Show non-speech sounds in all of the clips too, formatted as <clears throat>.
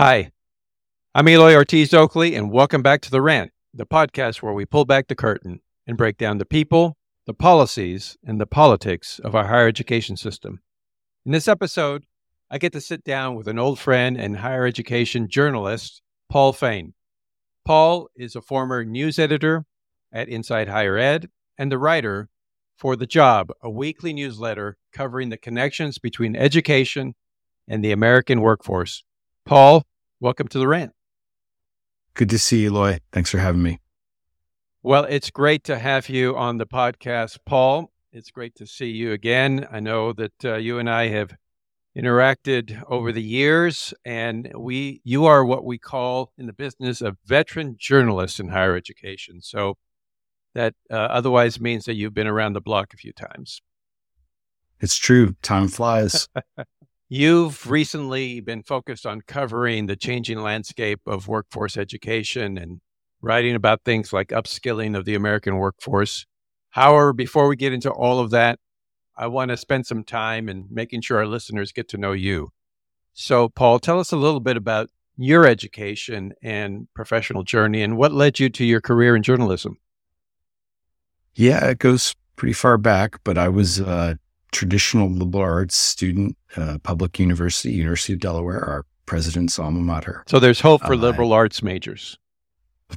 Hi, I'm Eloy Ortiz Oakley, and welcome back to The Rant, the podcast where we pull back the curtain and break down the people, the policies, and the politics of our higher education system. In this episode, I get to sit down with an old friend and higher education journalist, Paul Fain. Paul is a former news editor at Inside Higher Ed and the writer for The Job, a weekly newsletter covering the connections between education and the American workforce. Paul, welcome to the rant. Good to see you, Eloy. Thanks for having me. Well, it's great to have you on the podcast, Paul. It's great to see you again. I know that uh, you and I have interacted over the years, and we you are what we call in the business a veteran journalist in higher education. So that uh, otherwise means that you've been around the block a few times. It's true. Time flies. <laughs> You've recently been focused on covering the changing landscape of workforce education and writing about things like upskilling of the American workforce. However, before we get into all of that, I want to spend some time in making sure our listeners get to know you. So, Paul, tell us a little bit about your education and professional journey and what led you to your career in journalism. Yeah, it goes pretty far back, but I was a traditional liberal arts student, uh, public university, University of Delaware, our president's alma mater. So there's hope for uh, liberal arts majors.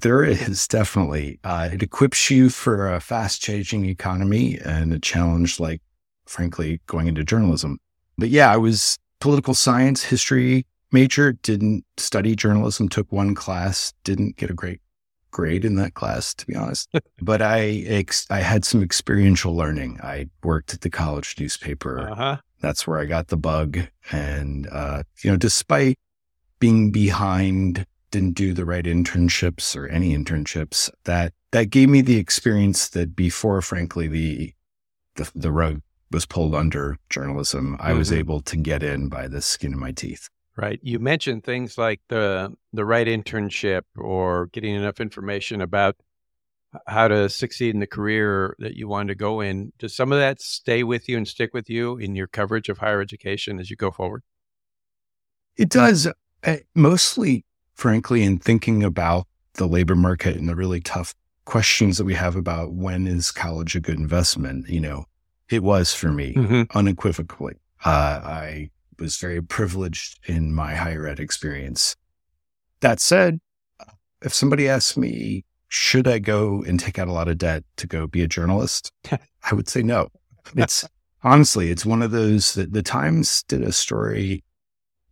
There is definitely. Uh, it equips you for a fast changing economy and a challenge like, frankly, going into journalism. But yeah, I was political science, history major, didn't study journalism, took one class, didn't get a great grade in that class, to be honest. but I, ex- I had some experiential learning. I worked at the college newspaper. Uh-huh. That's where I got the bug. And, uh, you know, despite being behind didn't do the right internships or any internships that that gave me the experience that before frankly the the, the rug was pulled under journalism i mm-hmm. was able to get in by the skin of my teeth right you mentioned things like the the right internship or getting enough information about how to succeed in the career that you want to go in does some of that stay with you and stick with you in your coverage of higher education as you go forward it does uh, mostly frankly, in thinking about the labor market and the really tough questions that we have about when is college a good investment, you know, it was for me mm-hmm. unequivocally. Uh, I was very privileged in my higher ed experience. That said, if somebody asked me, should I go and take out a lot of debt to go be a journalist? <laughs> I would say no. It's honestly, it's one of those that the Times did a story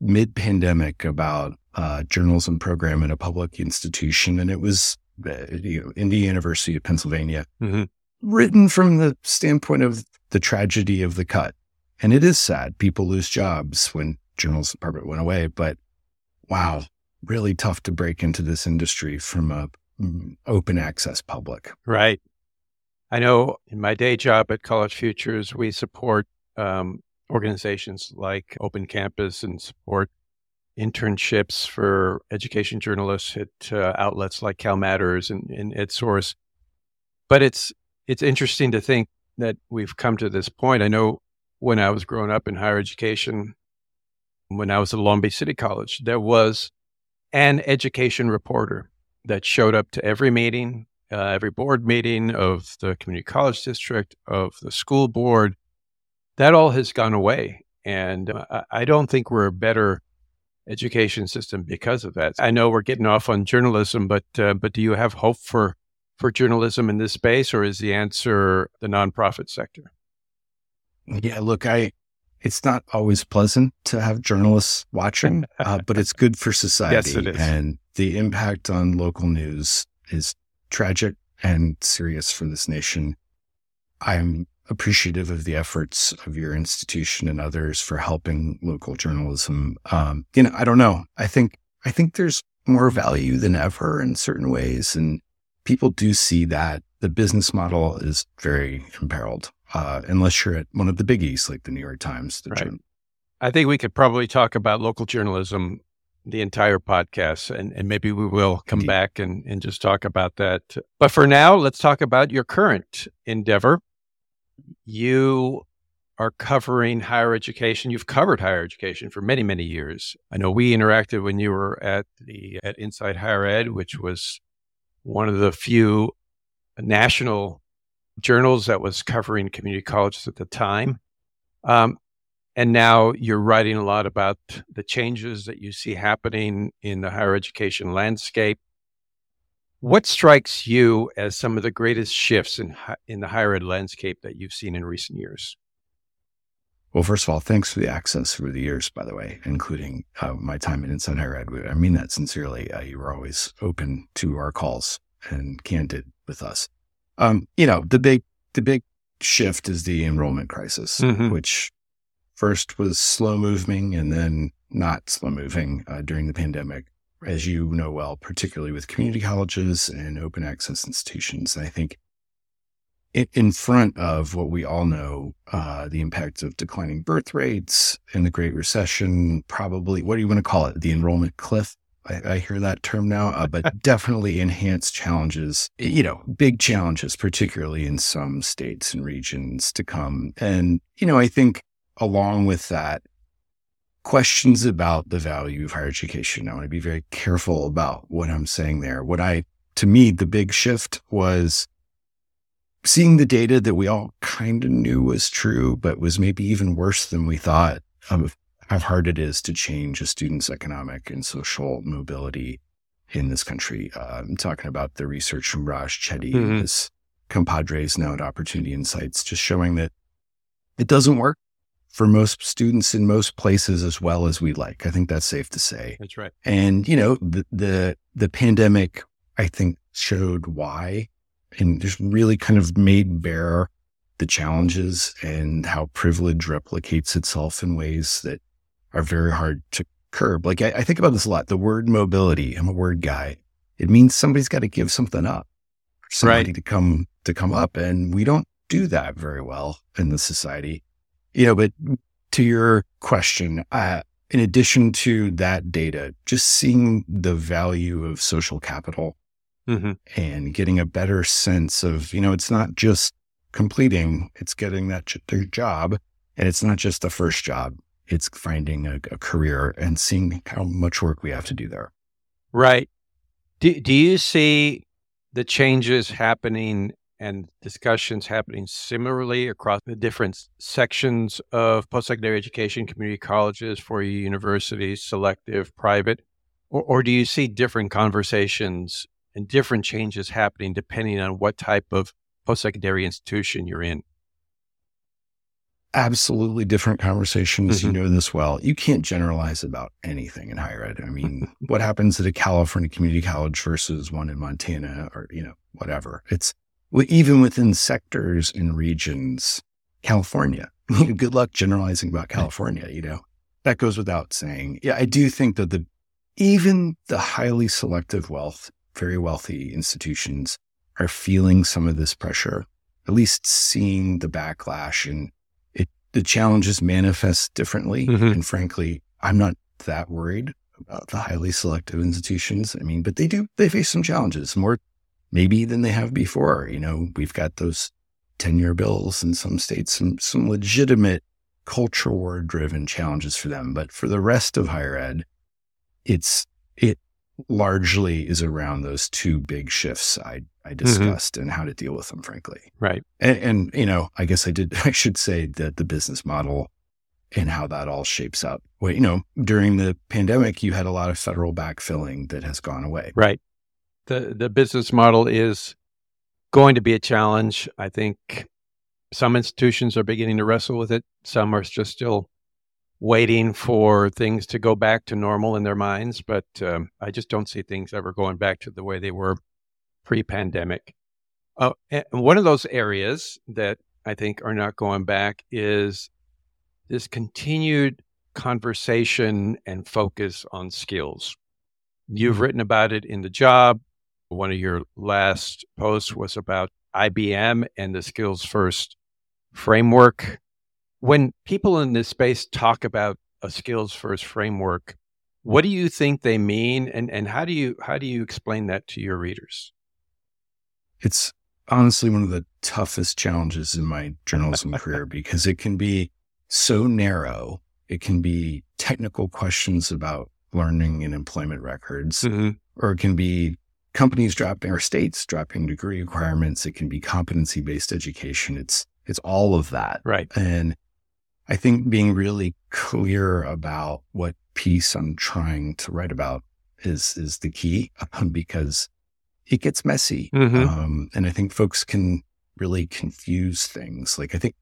mid pandemic about uh, journalism program in a public institution, and it was uh, you know, in the University of Pennsylvania, mm-hmm. written from the standpoint of the tragedy of the cut. And it is sad. People lose jobs when journalism department went away, but wow, really tough to break into this industry from a mm, open access public. Right. I know in my day job at College Futures, we support um, organizations like Open Campus and support internships for education journalists at uh, outlets like CalMatters and, and EdSource. But it's it's interesting to think that we've come to this point. I know when I was growing up in higher education, when I was at Long Beach City College, there was an education reporter that showed up to every meeting, uh, every board meeting of the community college district, of the school board. That all has gone away. And uh, I don't think we're a better education system because of that. I know we're getting off on journalism, but uh, but do you have hope for for journalism in this space, or is the answer the nonprofit sector? Yeah, look, I it's not always pleasant to have journalists watching, <laughs> uh, but it's good for society. Yes, it is. And the impact on local news is tragic and serious for this nation. I'm appreciative of the efforts of your institution and others for helping local journalism. Um, you know, I don't know. I think I think there's more value than ever in certain ways, and people do see that the business model is very imperiled uh, unless you're at one of the biggies like the New York Times. right. Journal. I think we could probably talk about local journalism the entire podcast, and, and maybe we will come Indeed. back and, and just talk about that. But for now, let's talk about your current endeavor you are covering higher education. You've covered higher education for many, many years. I know we interacted when you were at the at Inside Higher Ed, which was one of the few national journals that was covering community colleges at the time. Um, and now you're writing a lot about the changes that you see happening in the higher education landscape. What strikes you as some of the greatest shifts in in the higher ed landscape that you've seen in recent years? Well, first of all, thanks for the access through the years, by the way, including uh, my time at Inside Higher Ed. I mean that sincerely. Uh, you were always open to our calls and candid with us. Um, you know, the big, the big shift is the enrollment crisis, mm-hmm. which first was slow moving and then not slow moving uh, during the pandemic, as you know well, particularly with community colleges and open access institutions. And I think in front of what we all know, uh, the impacts of declining birth rates and the Great Recession, probably, what do you want to call it? The enrollment cliff. I, I hear that term now, uh, but <laughs> definitely enhanced challenges, you know, big challenges, particularly in some states and regions to come. And, you know, I think along with that, questions about the value of higher education. I want to be very careful about what I'm saying there. What I, to me, the big shift was seeing the data that we all kind of knew was true, but was maybe even worse than we thought of how hard it is to change a student's economic and social mobility in this country. Uh, I'm talking about the research from Raj Chetty mm-hmm. and his compadres now at Opportunity Insights, just showing that it doesn't work for most students in most places as well as we like. I think that's safe to say. That's right. And you know, the the, the pandemic, I think, showed why and just really kind of made bare the challenges and how privilege replicates itself in ways that are very hard to curb. Like I, I, think about this a lot. The word mobility, I'm a word guy. It means somebody's got to give something up for somebody right. to come to come up. And we don't do that very well in the society. You know, but to your question, uh, in addition to that data, just seeing the value of social capital mm-hmm. and getting a better sense of, you know, it's not just completing, it's getting that their job. And it's not just the first job, it's finding a, a career and seeing how much work we have to do there. Right. Do, do you see the changes happening and discussions happening similarly across the different sections of post-secondary education, community colleges, for universities, selective, private? Or, or do you see different conversations and different changes happening depending on what type of post secondary institution you're in. Absolutely different conversations. Mm-hmm. You know this well. You can't generalize about anything in higher ed. I mean, <laughs> what happens at a California community college versus one in Montana or, you know, whatever. It's even within sectors and regions, California. <laughs> Good luck generalizing about California, you know. That goes without saying. Yeah, I do think that the even the highly selective wealth very wealthy institutions are feeling some of this pressure, at least seeing the backlash and the challenges manifest differently. Mm-hmm. And frankly, I'm not that worried about the highly selective institutions. I mean, but they do, they face some challenges more maybe than they have before. You know, we've got those tenure bills in some states, some, some legitimate culture war driven challenges for them. But for the rest of higher ed, it's, it largely is around those two big shifts I, I mm-hmm. discussed mm-hmm. and how to deal with them, frankly. Right. And, and, you know, I guess I did, <laughs> I should say that the business model and how that all shapes up. Well, you know, during the pandemic, you had a lot of federal backfilling that has gone away. Right. The, the business model is going to be a challenge. I think some institutions are beginning to wrestle with it. Some are just still waiting for things to go back to normal in their minds, but um, I just don't see things ever going back to the way they were pre-pandemic. Oh, and one of those areas that I think are not going back is this continued conversation and focus on skills. You've mm-hmm. written about it in the job. One of your last posts was about IBM and the skills first framework. When people in this space talk about a skills first framework, what do you think they mean and, and how do you how do you explain that to your readers? It's honestly one of the toughest challenges in my journalism <laughs> career because it can be so narrow. It can be technical questions about learning and employment records, Mm-hmm. or it can be companies dropping or states dropping degree requirements. It can be competency based education. It's, it's all of that. Right. And I think being really clear about what piece I'm trying to write about is, is the key <laughs> because it gets messy. Mhm. Um, and I think folks can really confuse things. Like I think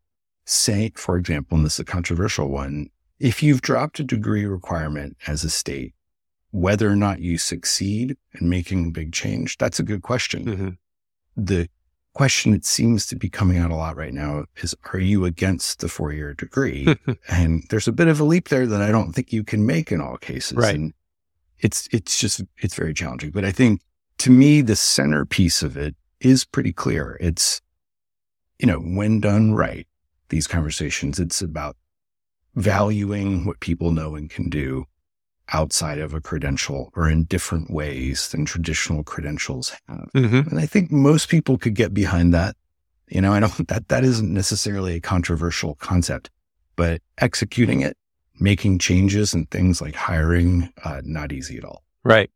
say, for example, and this is a controversial one, if you've dropped a degree requirement as a state, whether or not you succeed in making a big change, that's a good question. Mhm. The question that seems to be coming out a lot right now is, are you against the four year degree? <laughs> and there's a bit of a leap there that I don't think you can make in all cases. Right. And it's, it's just, it's very challenging. But I think to me, the centerpiece of it is pretty clear. It's, you know, when done right, these conversations, it's about valuing what people know and can do outside of a credential or in different ways than traditional credentials have. Mhm. And I think most people could get behind that. You know, I don't, that, that isn't necessarily a controversial concept, but executing it, making changes and things like hiring, uh, not easy at all. Right.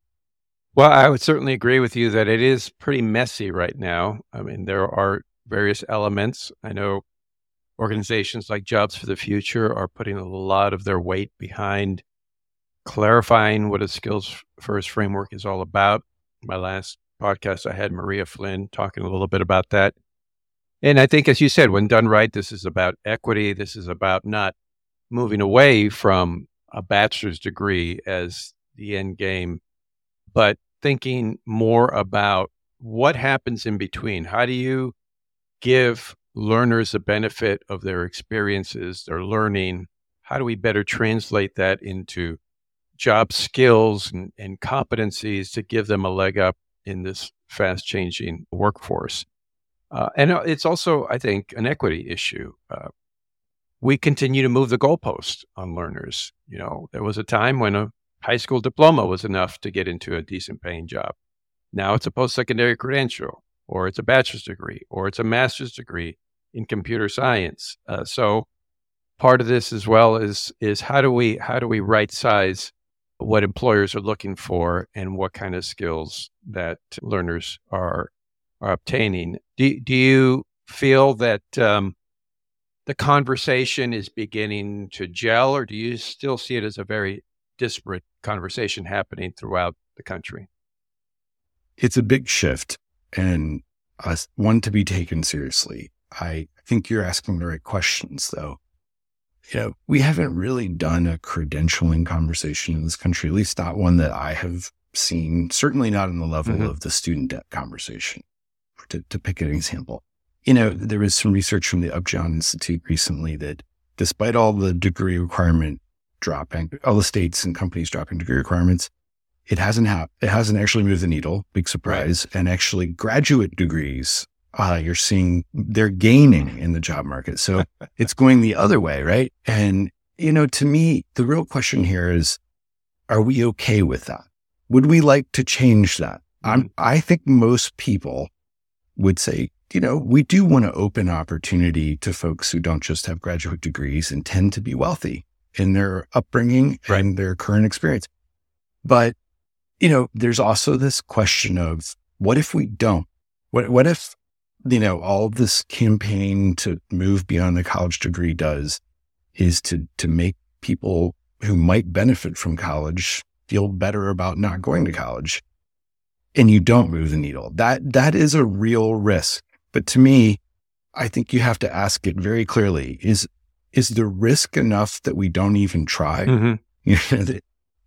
Well, I would certainly agree with you that it is pretty messy right now. I mean, there are various elements. I know organizations like Jobs for the Future are putting a lot of their weight behind clarifying what a skills first framework is all about. My last podcast, I had Maria Flynn talking a little bit about that. And I think, as you said, when done right, this is about equity. This is about not moving away from a bachelor's degree as the end game, but thinking more about what happens in between. How do you give learners the benefit of their experiences, their learning? How do we better translate that into job skills and, and competencies to give them a leg up in this fast changing workforce? Uh, and uh, it's also, I think, an equity issue. Uh, we continue to move the goalpost on learners. You know, there was a time when a high school diploma was enough to get into a decent paying job. Now it's a post secondary credential, or it's a bachelor's degree, or it's a master's degree in computer science. Uh, so part of this as well is is how do we how do we right size what employers are looking for and what kind of skills that learners are are obtaining. Do do you feel that um, the conversation is beginning to gel, or do you still see it as a very disparate conversation happening throughout the country? It's a big shift and uh, one to be taken seriously. I think you're asking the right questions, though. You know, we haven't really done a credentialing conversation in this country, at least not one that I have seen, certainly not on the level Mhm. of the student debt conversation. To, to pick an example, you know, there was some research from the Upjohn Institute recently that despite all the degree requirement dropping, all the states and companies dropping degree requirements, it hasn't happened. It hasn't actually moved the needle. Big surprise. And actually, graduate degrees, uh, you're seeing they're gaining in the job market. So <laughs> it's going the other way, right? And you know, to me, the real question here is: Are we okay with that? Would we like to change that? I'm, I think most people would say, you know, we do want to open opportunity to folks who don't just have graduate degrees and tend to be wealthy in their upbringing Right. and their current experience. But, you know, there's also this question of what if we don't? What, what if, you know, all this campaign to move beyond the college degree does is to, to make people who might benefit from college feel better about not going to college and you don't move the needle. That, that is a real risk. But to me, I think you have to ask it very clearly. Is, is the risk enough that we don't even try? Mm-hmm. <laughs> You know, that-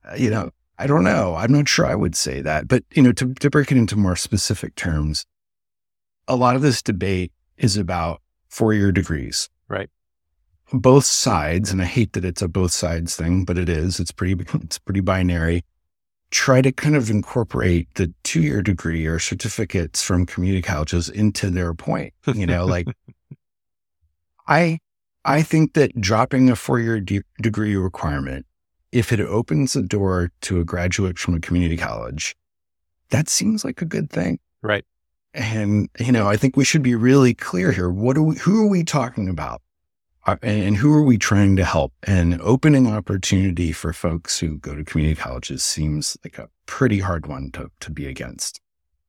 uh, you know, I don't know. I'm not sure I would say that, but you know, to, to break it into more specific terms, a lot of this debate is about four year degrees. Right. Both sides, and I hate that it's a both sides thing, but it is. It's pretty, <laughs> it's pretty binary. Try to kind of incorporate the two year degree or certificates from community colleges into their point. You know, like <laughs> I, I think that dropping a four year de- degree requirement if it opens a door to a graduate from a community college, that seems like a good thing. Right. And, you know, I think we should be really clear here. What are we, who are we talking about? Uh, and who are we trying to help? And opening opportunity for folks who go to community colleges seems like a pretty hard one to, to be against.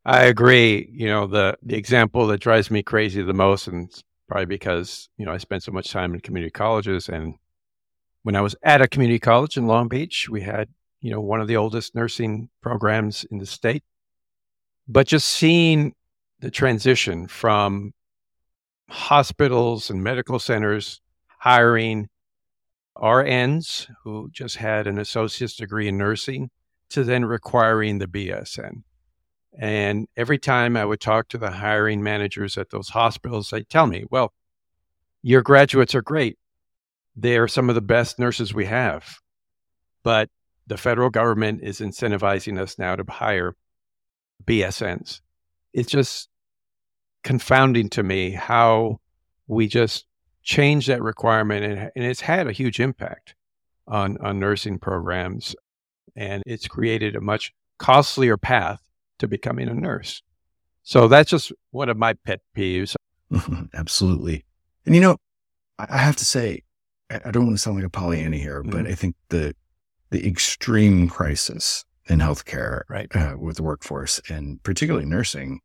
I agree. You know, the, the example that drives me crazy the most, and probably because, you know, I spent so much time in community colleges. And when I was at a community college in Long Beach, we had, you know, one of the oldest nursing programs in the state. But just seeing the transition from hospitals and medical centers hiring RNs who just had an associate's degree in nursing to then requiring the BSN. And every time I would talk to the hiring managers at those hospitals, they'd tell me, well, your graduates are great. They are some of the best nurses we have. But the federal government is incentivizing us now to hire BSNs. It's just confounding to me how we just changed that requirement and, and it's had a huge impact on, on nursing programs. And it's created a much costlier path to becoming a nurse. So that's just one of my pet peeves. <laughs> Absolutely. And you know, I have to say, I don't want to sound like a Pollyanna here, mm-hmm. but I think the the extreme crisis in healthcare right. uh, with the workforce and particularly nursing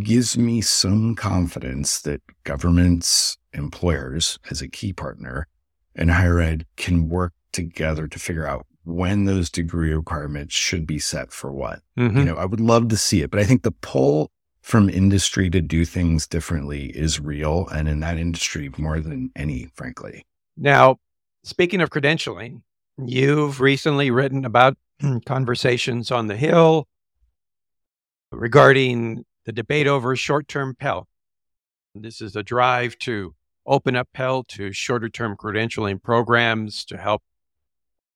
gives me some confidence that governments, employers, as a key partner, and higher ed can work together to figure out when those degree requirements should be set for what. Mm-hmm. You know, I would love to see it, but I think the pull from industry to do things differently is real. And in that industry, more than any, frankly. Now, speaking of credentialing, you've recently written about <clears throat> conversations on the Hill regarding the debate over short term Pell. This is a drive to open up Pell to shorter term credentialing programs to help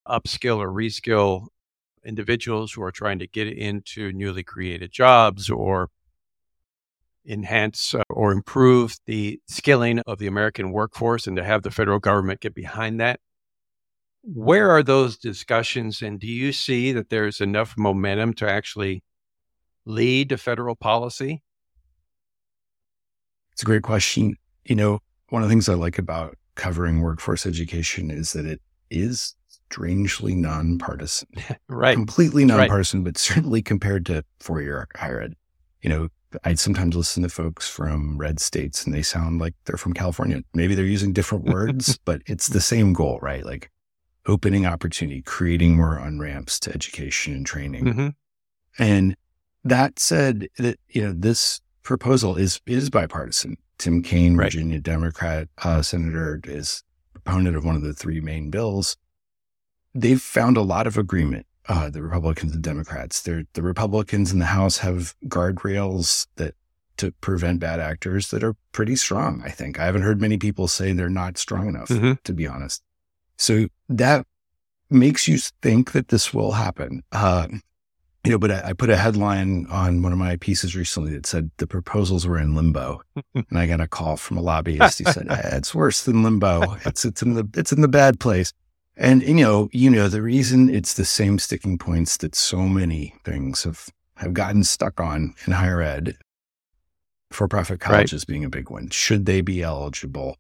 upskill or reskill individuals who are trying to get into newly created jobs or enhance uh, or improve the skilling of the American workforce and to have the federal government get behind that. Where are those discussions? And do you see that there's enough momentum to actually lead to federal policy? It's a great question. You know, one of the things I like about covering workforce education is that it is strangely nonpartisan. <laughs> right. Completely nonpartisan, right. but certainly compared to four year higher ed. You know, I sometimes listen to folks from red states and they sound like they're from California. Maybe they're using different <laughs> words, but it's the same goal, right? Like opening opportunity, creating more on ramps to education and training. Mm-hmm. And that said, that you know this proposal is is bipartisan. Tim Kaine, right. Virginia Democrat uh, senator, is proponent of one of the three main bills. They've found a lot of agreement. Uh, the Republicans and Democrats. They're, the Republicans in the House have guardrails that to prevent bad actors that are pretty strong. I think I haven't heard many people say they're not strong enough. Mm-hmm. To be honest, so that makes you think that this will happen. Uh, you know, but I, I, put a headline on one of my pieces recently that said the proposals were in limbo, <laughs> and I got a call from a lobbyist. He said <laughs> it's worse than limbo. It's it's in the it's in the bad place. And you know, you know, the reason it's the same sticking points that so many things have have gotten stuck on in higher ed, for profit colleges right. being a big one. Should they be eligible?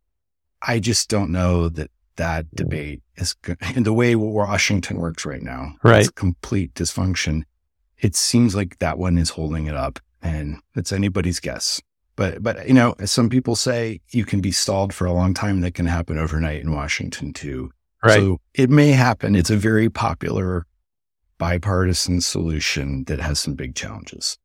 I just don't know that that debate is <laughs> in the way Washington works right now. Right, it's complete dysfunction it seems like that one is holding it up and it's anybody's guess. But, but, you know, as some people say, you can be stalled for a long time. That can happen overnight in Washington too. Right. So it may happen. It's a very popular bipartisan solution that has some big challenges.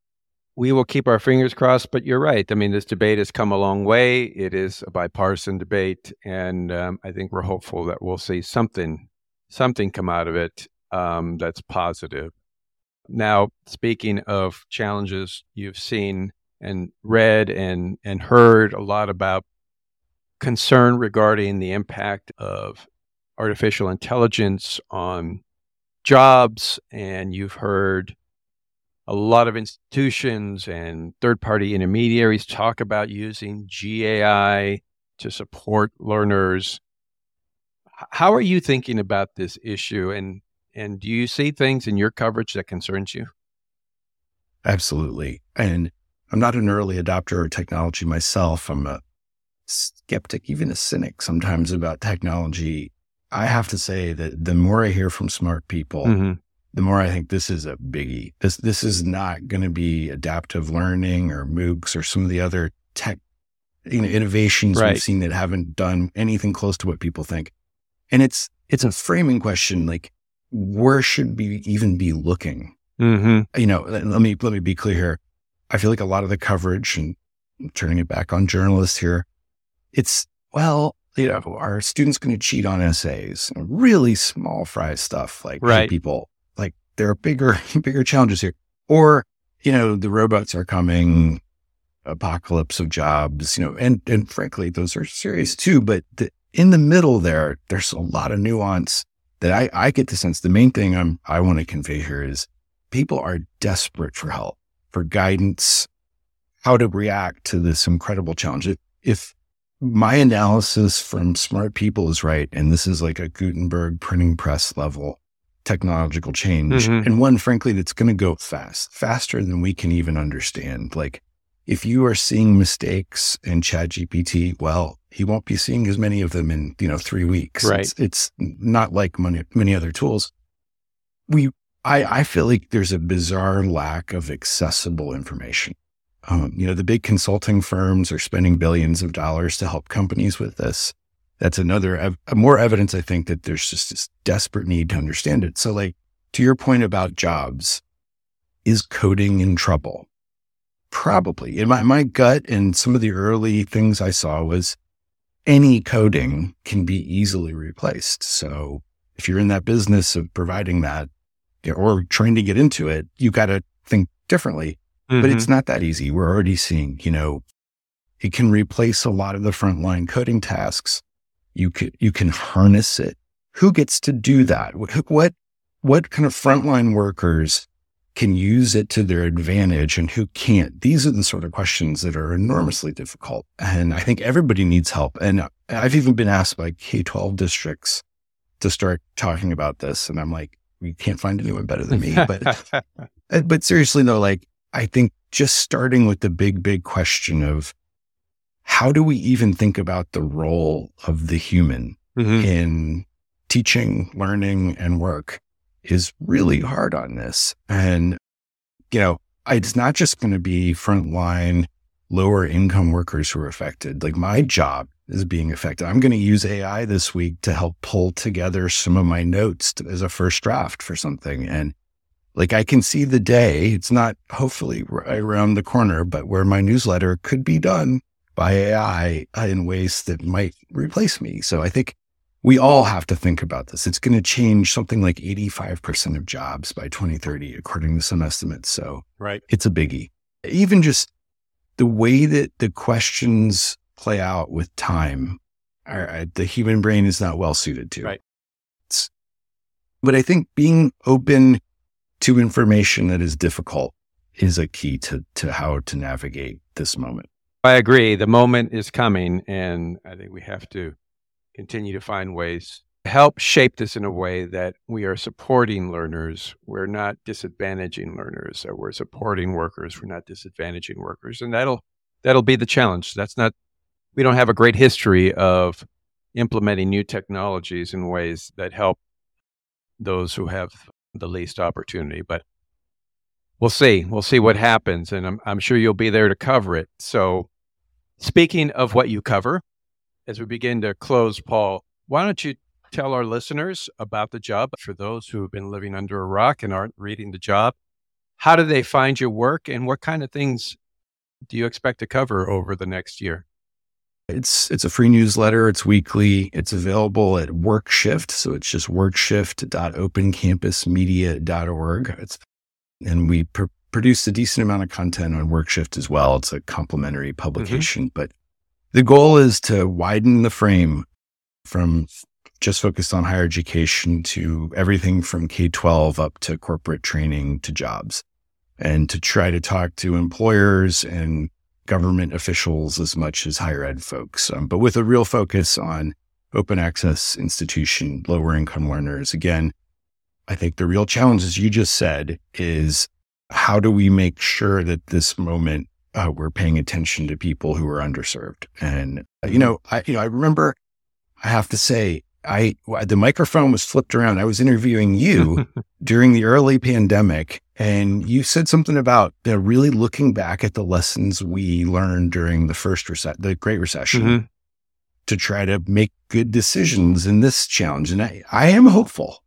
We will keep our fingers crossed, but you're right. I mean, this debate has come a long way. It is a bipartisan debate, and um, I think we're hopeful that we'll see something, something come out of it um, that's positive. Now, speaking of challenges, you've seen and read and, and heard a lot about concern regarding the impact of artificial intelligence on jobs. And you've heard a lot of institutions and third party intermediaries talk about using GAI to support learners. How are you thinking about this issue and and do you see things in your coverage that concerns you? Absolutely. And I'm not an early adopter of technology myself. I'm a skeptic, even a cynic sometimes about technology. I have to say that the more I hear from smart people, mm-hmm. the more I think this is a biggie. This this is not going to be adaptive learning or MOOCs or some of the other tech you know innovations right. we've seen that haven't done anything close to what people think. And it's it's a framing question like where should we even be looking? Mm-hmm. You know, let me let me be clear here. I feel like a lot of the coverage and I'm turning it back on journalists here, it's well, you know, are students going to cheat on essays? Really small fry stuff like right. People like there are bigger <laughs> bigger challenges here. Or you know, the robots are coming, apocalypse of jobs. You know, and and frankly, those are serious too. But the, in the middle there, there's a lot of nuance that I I get the sense. The main thing I'm I want to convey here is people are desperate for help, for guidance, how to react to this incredible challenge. If, if my analysis from smart people is right, and this is like a Gutenberg printing press level technological change, mm-hmm. and one, frankly, that's going to go fast, faster than we can even understand. Like, if you are seeing mistakes in ChatGPT, well, he won't be seeing as many of them in you know three weeks. Right. It's, it's not like many many other tools. We I, I feel like there's a bizarre lack of accessible information. Um, you know, the big consulting firms are spending billions of dollars to help companies with this. That's another, ev- more evidence, I think, that there's just this desperate need to understand it. So, like, to your point about jobs, is coding in trouble? Probably. In my, my gut and some of the early things I saw was any coding can be easily replaced. So, if you're in that business of providing that, or trying to get into it, you got to think differently. Mm-hmm. But it's mm-hmm. not that easy. We're already seeing, you know, it can replace a lot of the frontline coding tasks. You can, you can harness it. Who gets to do that? What, what kind of frontline workers can use it to their advantage and who can't? These are the sort of questions that are enormously difficult. And I think everybody needs help. And I've even been asked by K 12 districts to start talking about this. And I'm like, we can't find anyone better than me. But, <laughs> uh, but seriously though, like I think just starting with the big, big question of how do we even think about the role of the human mm-hmm. in teaching, learning and work is really hard on this. And, you know, it's not just going to be frontline lower income workers who are affected. Like my job is being affected. I'm going to use AI this week to help pull together some of my notes to, as a first draft for something. And like I can see the day, it's not hopefully right around the corner, but where my newsletter could be done by AI in ways that might replace me. So I think we all have to think about this. It's going to change something like 85% of jobs by 2030, according to some estimates. So right. it's a biggie. Even just the way that the questions play out with time, the human brain is not well suited to. Right. It's, but I think being open to information that is difficult is a key to, to how to navigate this moment. I agree. The moment is coming, and I think we have to continue to find ways to help shape this in a way that we are supporting learners. We're not disadvantaging learners, or we're supporting workers. We're not disadvantaging workers, and that'll that'll be the challenge. That's not we don't have a great history of implementing new technologies in ways that help those who have the least opportunity. But we'll see. We'll see what happens. And I'm, I'm sure you'll be there to cover it. So, speaking of what you cover, as we begin to close, Paul, why don't you tell our listeners about the job for those who have been living under a rock and aren't reading the job? How do they find your work and what kind of things do you expect to cover over the next year? It's it's a free newsletter. It's weekly. It's available at Workshift. So it's just workshift.opencampusmedia.org. It's and we pr- produce a decent amount of content on Workshift as well. It's a complementary mm-hmm. publication, mm-hmm. but the goal is to widen the frame from just focused on higher education to everything from K 12 up to corporate training to jobs and to try to talk to employers and government officials as much as higher ed folks, um, but with a real focus on open access institution, lower income learners. Again, I think the real challenge, as you just said, is how do we make sure that this moment uh, we're paying attention to people who are underserved. And uh, you know, I you know I remember I have to say I the microphone was flipped around. I was interviewing you <laughs> during the early pandemic, and you said something about really looking back at the lessons we learned during the first recession, the Great Recession, mm-hmm. to try to make good decisions in this challenge. And I, I am hopeful,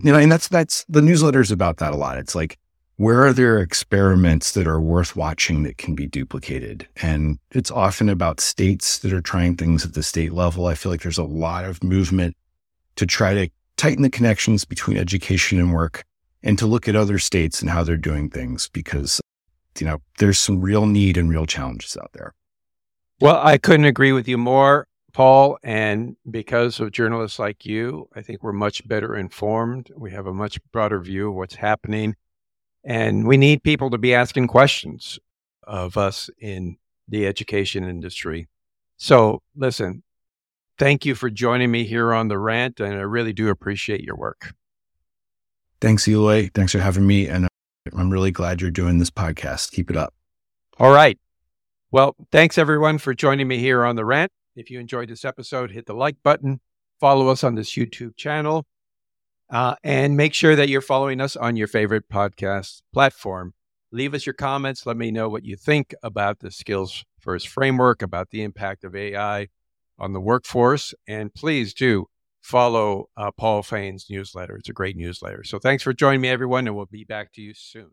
you know, and that's that's the newsletter is about that a lot. It's like where are there experiments that are worth watching that can be duplicated? And it's often about states that are trying things at the state level. I feel like there's a lot of movement to try to tighten the connections between education and work and to look at other states and how they're doing things because, you know, there's some real need and real challenges out there. Well, I couldn't agree with you more, Paul. And because of journalists like you, I think we're much better informed. We have a much broader view of what's happening and we need people to be asking questions of us in the education industry. So, listen, thank you for joining me here on the rant, and I really do appreciate your work. Thanks, Eloy. Thanks for having me. And I'm really glad you're doing this podcast. Keep it up. All right. Well, thanks everyone for joining me here on the rant. If you enjoyed this episode, hit the like button, follow us on this YouTube channel, uh, and make sure that you're following us on your favorite podcast platform. Leave us your comments. Let me know what you think about the Skills First framework, about the impact of AI on the workforce. And please do follow uh, Paul Fain's newsletter. It's a great newsletter. So thanks for joining me, everyone, and we'll be back to you soon.